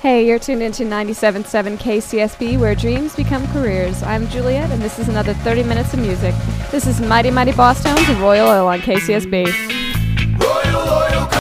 Hey, you're tuned into 97.7 KCSB, where dreams become careers. I'm Juliet, and this is another 30 minutes of music. This is Mighty Mighty Bosstones Royal Oil on KCSB.